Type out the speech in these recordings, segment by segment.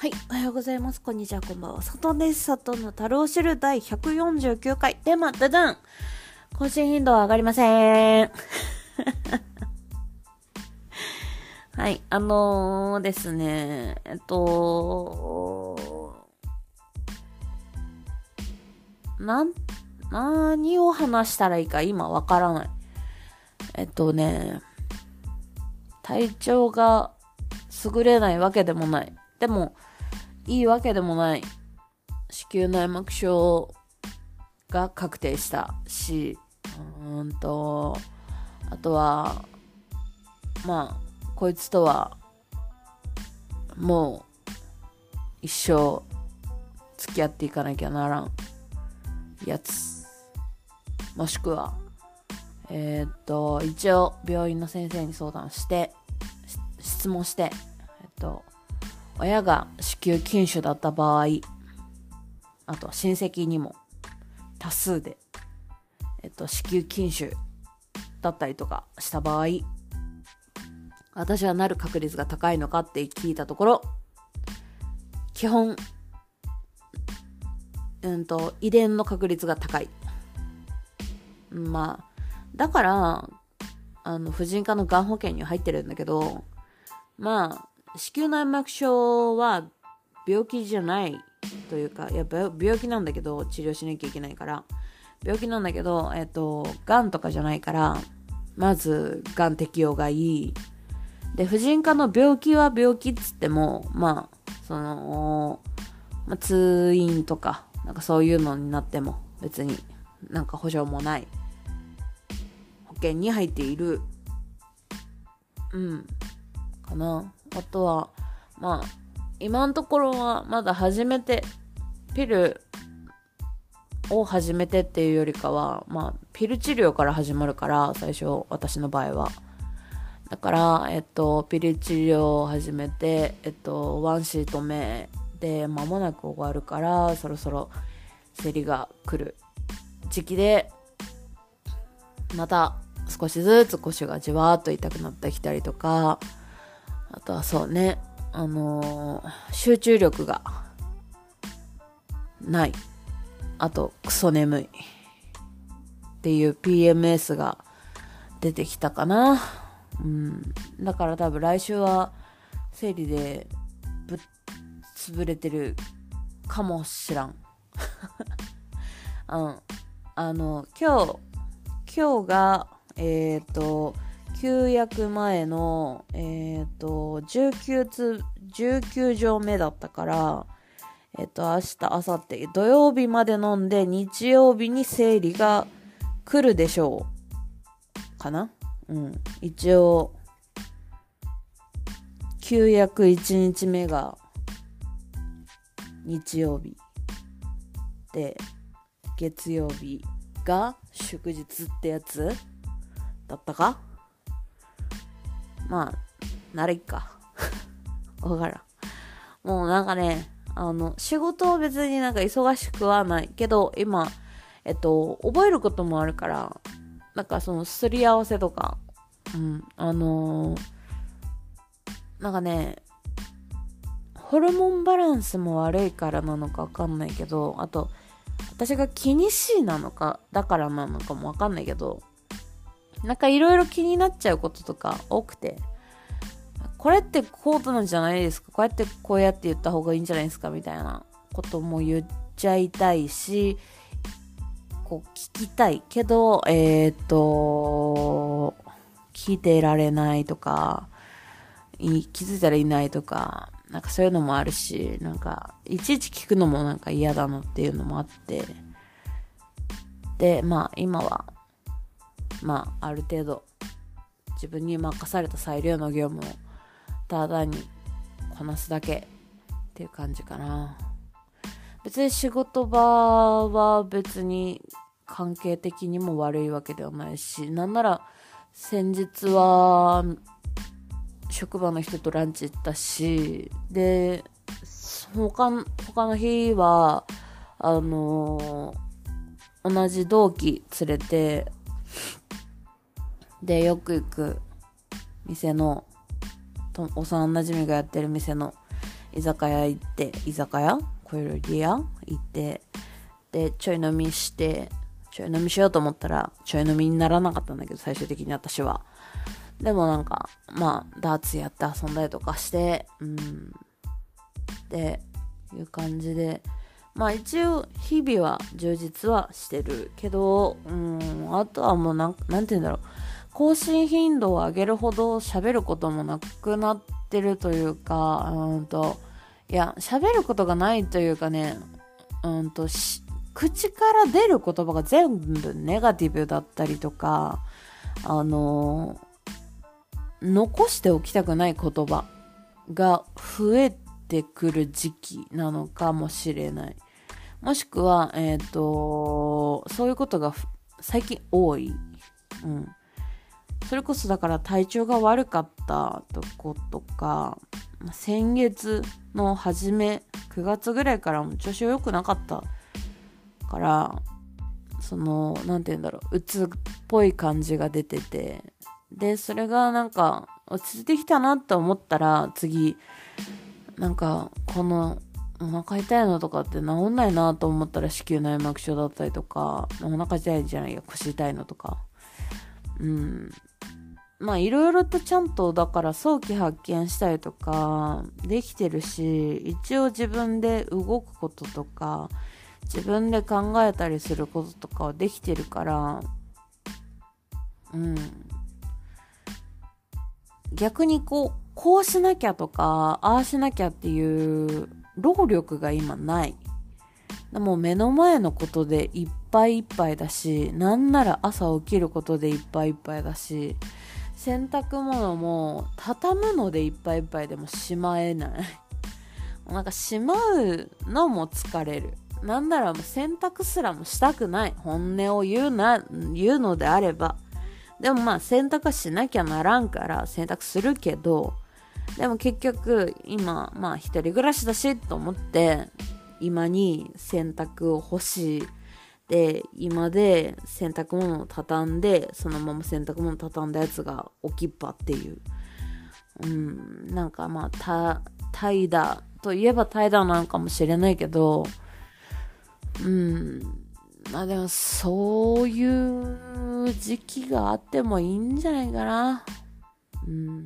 はい、おはようございます。こんにちは、こんばんは。佐藤です。佐藤の太郎知る第149回。テーマ、ダダン更新頻度は上がりません。はい、あのー、ですね、えっと、なん、何を話したらいいか今わからない。えっとね、体調が優れないわけでもない。でも、いいわけでもない。子宮内膜症が確定したし、うんと、あとは、まあ、こいつとは、もう、一生、付き合っていかなきゃならん、やつ。もしくは、えーっと、一応、病院の先生に相談して、質問して、えっと、親が子宮筋腫だった場合、あとは親戚にも多数で、えっと、子宮筋腫だったりとかした場合、私はなる確率が高いのかって聞いたところ、基本、うんと、遺伝の確率が高い。まあ、だから、あの、婦人科のがん保険に入ってるんだけど、まあ、子宮内膜症は病気じゃないというか、いや、病気なんだけど、治療しなきゃいけないから、病気なんだけど、えっと、がんとかじゃないから、まず、がん適用がいい。で、婦人科の病気は病気っつっても、まあ、その、まあ、通院とか、なんかそういうのになっても、別になんか保証もない。保険に入っている。うん。かな。あとは、まあ、今のところはまだ始めて、ピルを始めてっていうよりかは、まあ、ピル治療から始まるから、最初、私の場合は。だから、えっと、ピル治療を始めて、えっと、ワンシート目で間もなく終わるから、そろそろ生理が来る時期で、また少しずつ腰がじわーっと痛くなってきたりとか、あとはそうね、あのー集中力がない。あと、クソ眠い。っていう PMS が出てきたかな。うん。だから多分来週は生理でぶっ潰れてるかもしらん。うん。あの、今日、今日が、えっ、と、休薬前の、えっ、と、19つ、19錠目だったから、えっ、と、明日、明後日、土曜日まで飲んで、日曜日に生理が来るでしょう。かな？うん。一応、休薬1日目が日曜日で、月曜日が祝日ってやつだったか？まあ、ならいっか。わからん。もうなんかね、あの、仕事は別になんか忙しくはないけど、今、えっと、覚えることもあるから、なんかそのすり合わせとか、うん、あのーなんかね、ホルモンバランスも悪いからなのかわかんないけど、あと、私が気にしいなのか、だからなのかもわかんないけど、なんかいろいろ気になっちゃうこととか多くて、これってこうなんじゃないですか？こうやってこうやって言った方がいいんじゃないですかみたいなことも言っちゃいたいし、こう聞きたいけど、えーっと、聞いてられないとか、気づいたらいないとか、なんかそういうのもあるし、なんか、いちいち聞くのもなんか嫌だなっていうのもあって、で、まあ今は、まあある程度、自分に任された裁量の業務をただにこなすだけっていう感じかな。別に仕事場は別に関係的にも悪いわけではないし、なんなら先日は職場の人とランチ行ったし、で、他他の日は、あの同じ同期連れて、で、よく行く店の、と幼馴染がやってる店の居酒屋行って、居酒屋？コイルリア行って、で、ちょい飲みして、ちょい飲みしようと思ったら、ちょい飲みにならなかったんだけど、最終的に私は。でもなんか、まあ、ダーツやって遊んだりとかして、うん。っていう感じで、まあ一応日々は充実はしてるけど、うん、あとはもうなん、なんて言うんだろう。更新頻度を上げるほど喋ることもなくなってるというか、うんと、いや、喋ることがないというかね、うんと、口から出る言葉が全部ネガティブだったりとか、あの残しておきたくない言葉が増えてくる時期なのかもしれない。もしくは、えっ、ー、と、そういうことが最近多い。うん。それこそだから体調が悪かったとことか、先月の初め、9月ぐらいからも調子良くなかったから、その、なんて言うんだろう、うつっぽい感じが出てて、で、それがなんか落ち着いてきたなって思ったら、次、なんか、この、お腹痛いのとかって治んないなと思ったら子宮内膜症だったりとか、お腹痛いじゃないや、腰痛いのとか。うん。まあいろいろとちゃんとだから早期発見したりとかできてるし、一応自分で動くこととか、自分で考えたりすることとかはできてるから、うん。逆にこう、こうしなきゃとか、ああしなきゃっていう労力が今ない。でも目の前のことでいっぱいいっぱいだし、なんなら朝起きることでいっぱいいっぱいだし、洗濯物も畳むのでいっぱいいっぱいでもしまえない。なんかしまうのも疲れる。なんならもう洗濯すらもしたくない。本音を言うな、言うのであれば。でもまあ洗濯はしなきゃならんから洗濯するけど、でも結局今まあ一人暮らしだしと思って今に洗濯を干しで今で洗濯物を畳んでそのまま洗濯物を畳んだやつが置きっぱっていう。うんなんかまあ怠惰といえば怠惰なのかもしれないけどうんまあでもそういう時期があってもいいんじゃないかな。うん。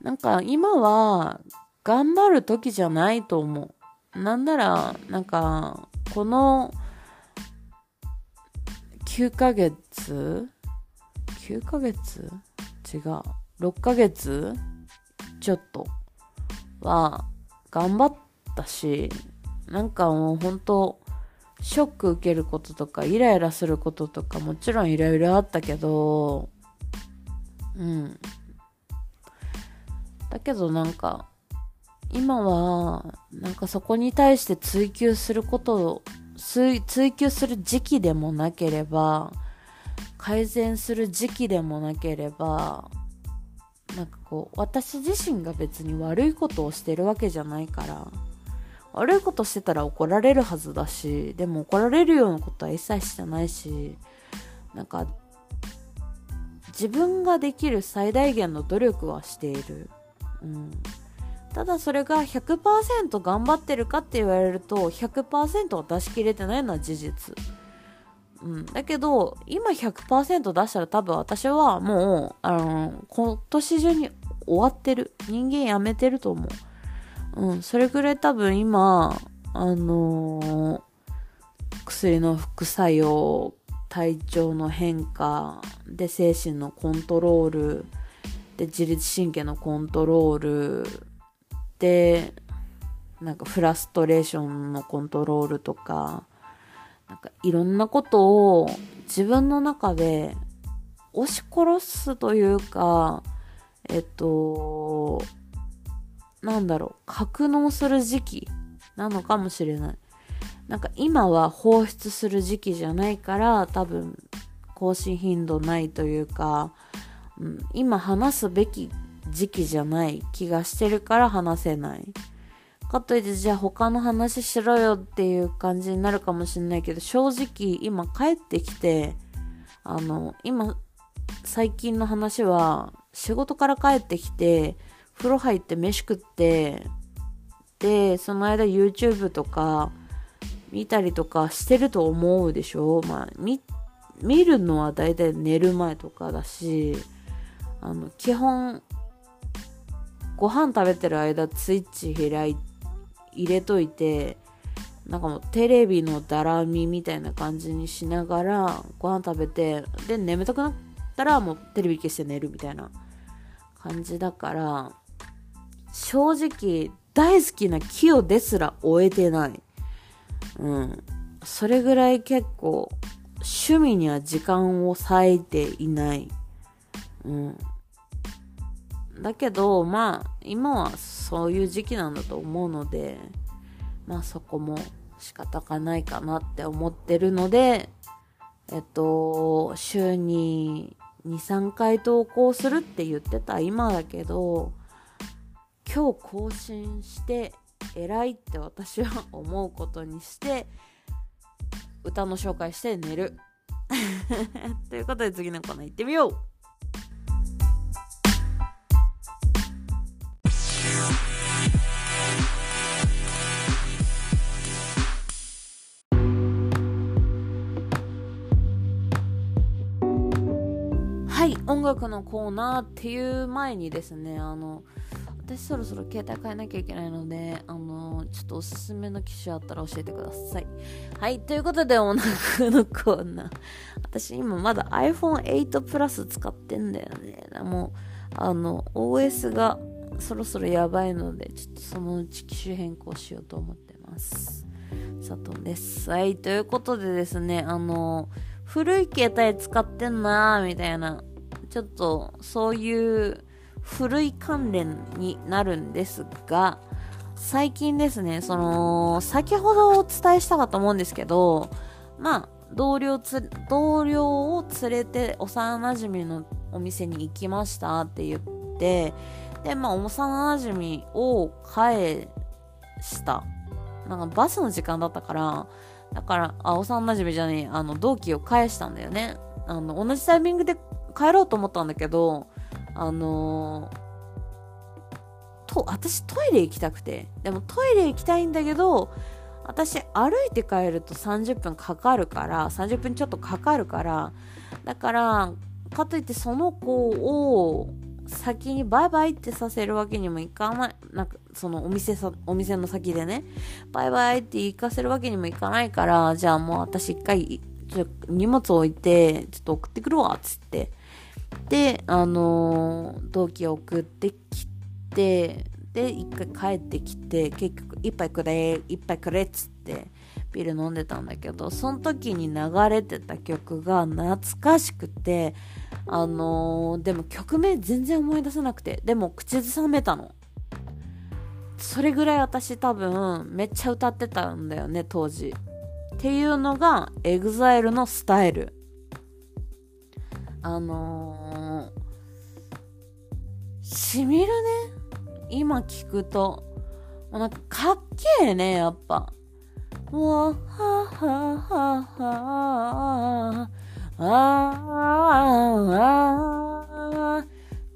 なんか今は頑張る時じゃないと思う。なんなら、なんか、この9ヶ月 ?9 ヶ月？違う。6ヶ月？ちょっとは頑張ったし、なんかもう本当ショック受けることとかイライラすることとかもちろんいろいろあったけど、うん。だけどなんか、今は、なんかそこに対して追求することを、追求する時期でもなければ、改善する時期でもなければ、なんかこう、私自身が別に悪いことをしてるわけじゃないから、悪いことしてたら怒られるはずだし、でも怒られるようなことは一切してないし、なんか、自分ができる最大限の努力はしている。うん、ただそれが100%頑張ってるかって言われると100%を出し切れてないのは事実。うん、だけど今100%出したら多分私はもうあの今年中に終わってる人間やめてると思う。うん、それぐらい多分今あのー、薬の副作用体調の変化で精神のコントロールで自律神経のコントロールでなんかフラストレーションのコントロールとかなんかいろんなことを自分の中で押し殺すというかえっとなんだろう格納する時期なのかもしれない。なんか今は放出する時期じゃないから多分更新頻度ないというかうん、今話すべき時期じゃない気がしてるから話せない。かといってじゃあ他の話しろよっていう感じになるかもしれないけど正直今帰ってきてあの今最近の話は仕事から帰ってきて風呂入って飯食って、で、その間 YouTube とか見たりとかしてると思うでしょ？まあ、見、見るのはだいたい寝る前とかだし、あの、基本、ご飯食べてる間スイッチ開い、入れといて、なんかもうテレビのだらみみたいな感じにしながらご飯食べて、で、眠たくなったらもうテレビ消して寝るみたいな感じだから、正直大好きなキヨですら終えてない。うん。それぐらい結構趣味には時間を割いていない。うん。だけど、まあ、今はそういう時期なんだと思うので、まあそこも仕方がないかなって思ってるので、えっと、週に2、3回投稿するって言ってた今だけど、今日更新して偉いって私は思うことにして、歌の紹介して寝る。ということで次のコーナー行ってみよう楽のコーナーっていう前にですねあの私そろそろ携帯変えなきゃいけないので、あのちょっとおすすめの機種あったら教えてください。はい、ということで、音楽のコーナー。私今まだ iPhone8 Plus 使ってんだよね。もう、あの、OS がそろそろやばいので、ちょっとそのうち機種変更しようと思ってます。佐藤です。はい、ということでですね、あの、古い携帯使ってんなーみたいな、ちょっとそういう古い関連になるんですが、最近ですね、その、先ほどお伝えしたかと思うんですけど、まあ、同僚つ、同僚を連れて幼馴染のお店に行きましたって言って、で、まあ、幼馴染を返した。なんかバスの時間だったから、だから、あ、幼馴染じゃねえ、あの、同期を返したんだよね。あの、同じタイミングで帰ろうと思ったんだけど、あの、と、私トイレ行きたくて。でもトイレ行きたいんだけど、私歩いて帰ると30分かかるから、30分ちょっとかかるから、だから、かといってその子を先にバイバイってさせるわけにもいかない、なんかそのお店さ、お店の先でね、バイバイって行かせるわけにもいかないから、じゃあもう私一回、ちょ荷物置いて、ちょっと送ってくるわっ、つって。で、あのー、同期送ってきて、で、一回帰ってきて、結局、一杯くれ、一杯くれっつって、ビール飲んでたんだけど、その時に流れてた曲が懐かしくて、あのー、でも曲名全然思い出せなくて、でも口ずさめたの。それぐらい私多分めっちゃ歌ってたんだよね、当時。っていうのが EXILE のスタイル。あのー、しみるね。今聞くと。もうなんかかっけえね、やっぱ。わははははああああ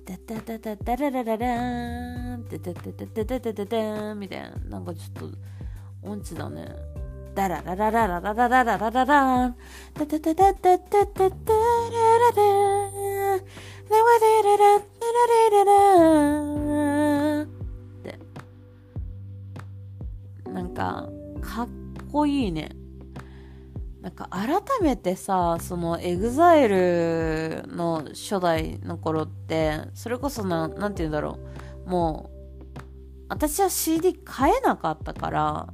ダダダダダラララランダダダダダダダダみたいな。なんかちょっと音痴だね。ダラララララララララララランダダダダダダダダララララワデララララララってなんかかっこいいねなんか改めてさその EXILE の初代の頃ってそれこそななんて言うんだろうもう私は CD 買えなかったから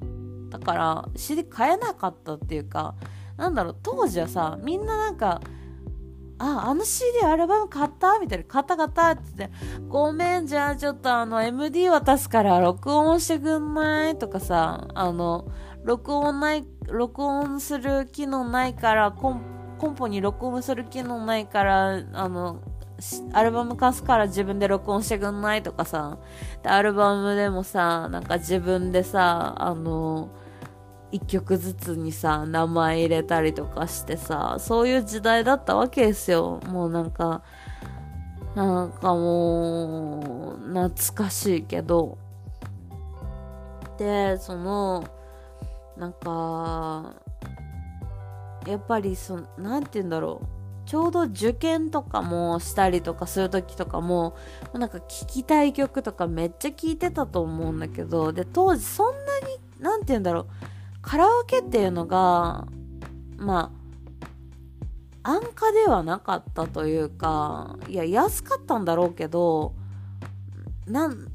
だから CD 買えなかったっていうかなんだろう当時はさみんななんかあ、あの CD アルバム買ったみたいな。買った買ったって言って、ごめん、じゃあちょっとあの MD 渡すから録音してくんないとかさ、あの、録音ない、録音する機能ないからコン、コンポに録音する機能ないから、あの、アルバム貸すから自分で録音してくんないとかさ、で、アルバムでもさ、なんか自分でさ、あの、一曲ずつにさ、名前入れたりとかしてさ、そういう時代だったわけですよ。もうなんか、なんかもう、懐かしいけど。で、その、なんか、やっぱりその、なんて言うんだろう。ちょうど受験とかもしたりとかする時とかも、なんか聴きたい曲とかめっちゃ聴いてたと思うんだけど、で、当時そんなに、なんて言うんだろう。カラオケっていうのが、まあ、安価ではなかったというか、いや、安かったんだろうけど、なん、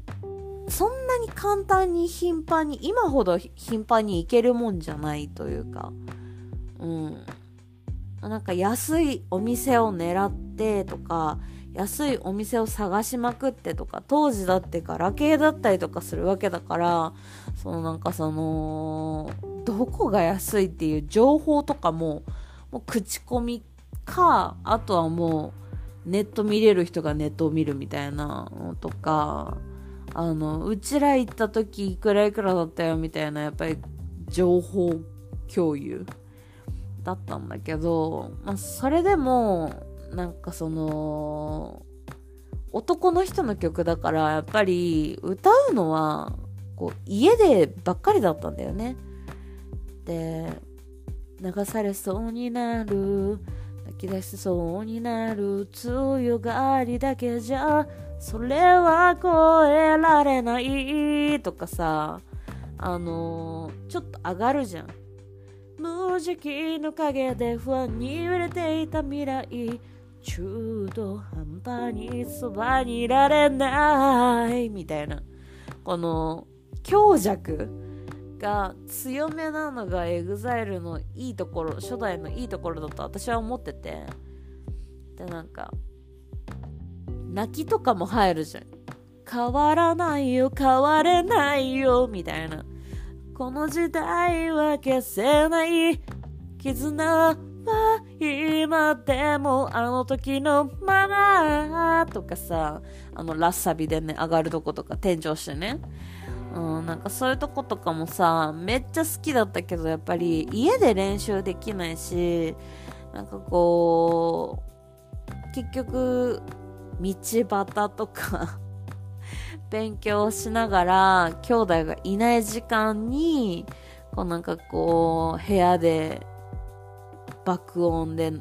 そんなに簡単に頻繁に、今ほど頻繁に行けるもんじゃないというか、うん。なんか安いお店を狙ってとか、安いお店を探しまくってとか、当時だってガラケーだったりとかするわけだから、そのなんかその、どこが安いっていう情報とかも、もう口コミか、あとはもうネット見れる人がネットを見るみたいなのとか、あの、うちら行った時いくらいくらだったよみたいな、やっぱり情報共有。だったんだけど、まあ、それでも、なんかその、男の人の曲だから、やっぱり歌うのは、こう、家でばっかりだったんだよね。で、流されそうになる、泣き出しそうになる、強がりだけじゃ、それは超えられないとかさ、あのー、ちょっと上がるじゃん。無邪気の影で不安に揺れていた未来中途半端にそばにいられない。みたいな。この強弱が強めなのが EXILE のいいところ初代のいいところだと私は思ってて。でなんか泣きとかも入るじゃん。変わらないよ変われないよみたいな。この時代は消せない。絆は今でもあの時のままとかさ、あのラッサビでね、上がるとことか転調してね。うん、なんかそういうとことかもさ、めっちゃ好きだったけど、やっぱり家で練習できないし、なんかこう、結局、道端とか勉強しながら、兄弟がいない時間に、こうなんかこう、部屋で爆音で流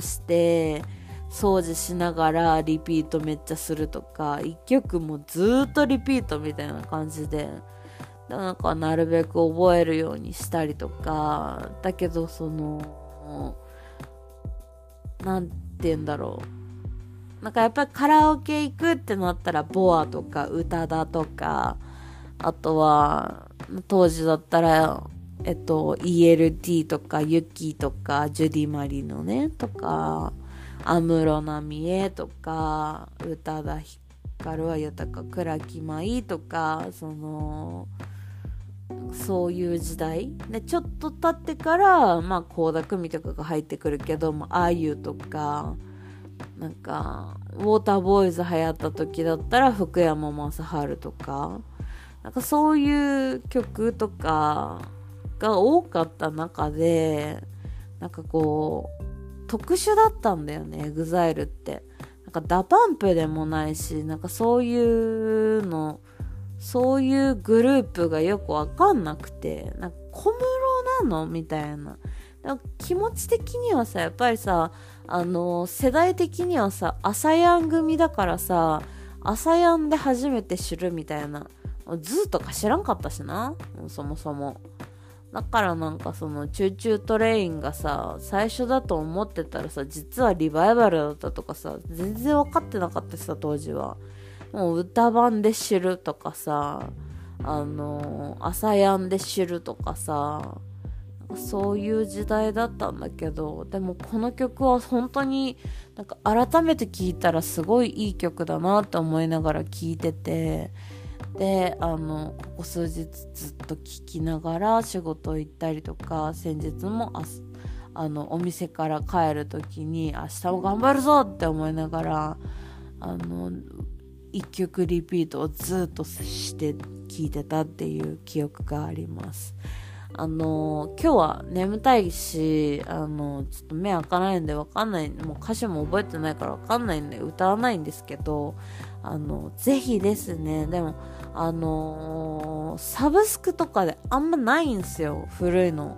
して、掃除しながらリピートめっちゃするとか、一曲もずっとリピートみたいな感じで、なんかなるべく覚えるようにしたりとか、だけどその、なんて言うんだろう。なんかやっぱりカラオケ行くってなったら、ボアとか歌だとか、あとは、当時だったら、えっと、ELT とか、ユッキーとか、ジュディ・マリのね、とか、安室奈美恵とか、宇多田ヒカルは豊か、倉木舞とか、その、そういう時代。でちょっと経ってからまあ倖田來未とかが入ってくるけどもあゆとかなんか、ウォーターボーイズ流行った時だったら福山雅治とか、なんかそういう曲とかが多かった中で、なんかこう、特殊だったんだよね、EXILE って。なんか DA PUMP でもないし、なんかそういうの、そういうグループがよくわかんなくて、なんか小室なの？みたいな。なんか気持ち的にはさ、やっぱりさ、あの、世代的にはさ、 ASAYAN 組だからさ、 ASAYAN で初めて知るみたいな、 ZOO とか知らんかったしな、そもそも。だからなんかその、 Choo Choo TRAIN がさ、最初だと思ってたらさ、実はリバイバルだったとかさ、全然分かってなかったしさ、当時は。もううたばんで知るとかさ、あの、 ASAYAN で知るとかさ、そういう時代だったんだけどでもこの曲は本当になんか改めて聴いたらすごいいい曲だなって思いながら聴いててであのここ数日ずっと聴きながら仕事行ったりとか先日もあのお店から帰る時に明日も頑張るぞって思いながらあの1曲リピートをずっとして聴いてたっていう記憶があります。あの今日は眠たいし、あのちょっと目開かないんでわかんない、もう歌詞も覚えてないからわかんないんで歌わないんですけど、あのぜひですね、でも、あのサブスクとかであんまないんですよ、古いの。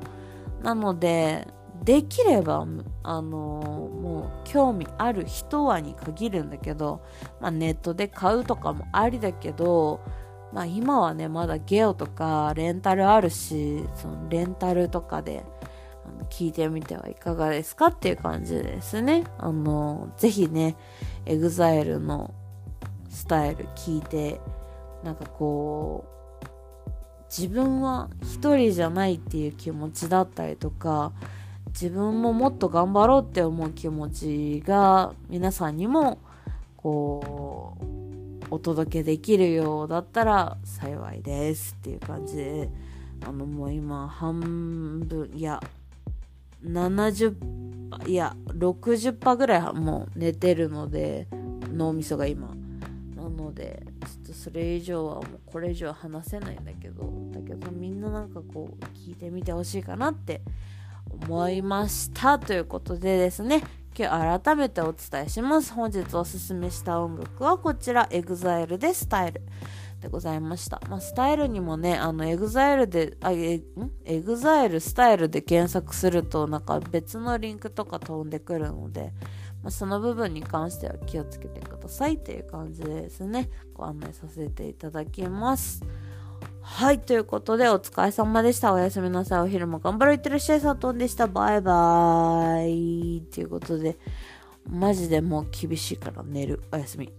なので、できれば、あのもう興味ある人はに限るんだけど、まあ、ネットで買うとかもありだけど、まあ今はね、まだゲオとかレンタルあるし、そのレンタルとかで聞いてみてはいかがですかっていう感じですね。あの、ぜひね、 EXILE のスタイル聞いて、なんかこう、自分は一人じゃないっていう気持ちだったりとか、自分ももっと頑張ろうって思う気持ちが皆さんにもこうお届けできるようだったら幸いですっていう感じであのもう今半分いや70いや60%ぐらいもう寝てるので脳みそが今のでちょっとそれ以上はもうこれ以上話せないんだけどだけどみんななんかこう聞いてみてほしいかなって思いましたということでですね今日改めてお伝えします。本日おすすめした音楽はこちら、EXILE でスタイルでございました。まあ、スタイルにもね、あの、EXILE で、あ、え、ん ?EXILE スタイルで検索すると、なんか別のリンクとか飛んでくるので、まあ、その部分に関しては気をつけてくださいっていう感じですね、ご案内させていただきます。はい、ということでお疲れ様でした。おやすみなさい。お昼も頑張ろう。いってらっしゃい。佐藤でした。バイバーイ。ということで、マジでもう厳しいから寝る。おやすみ。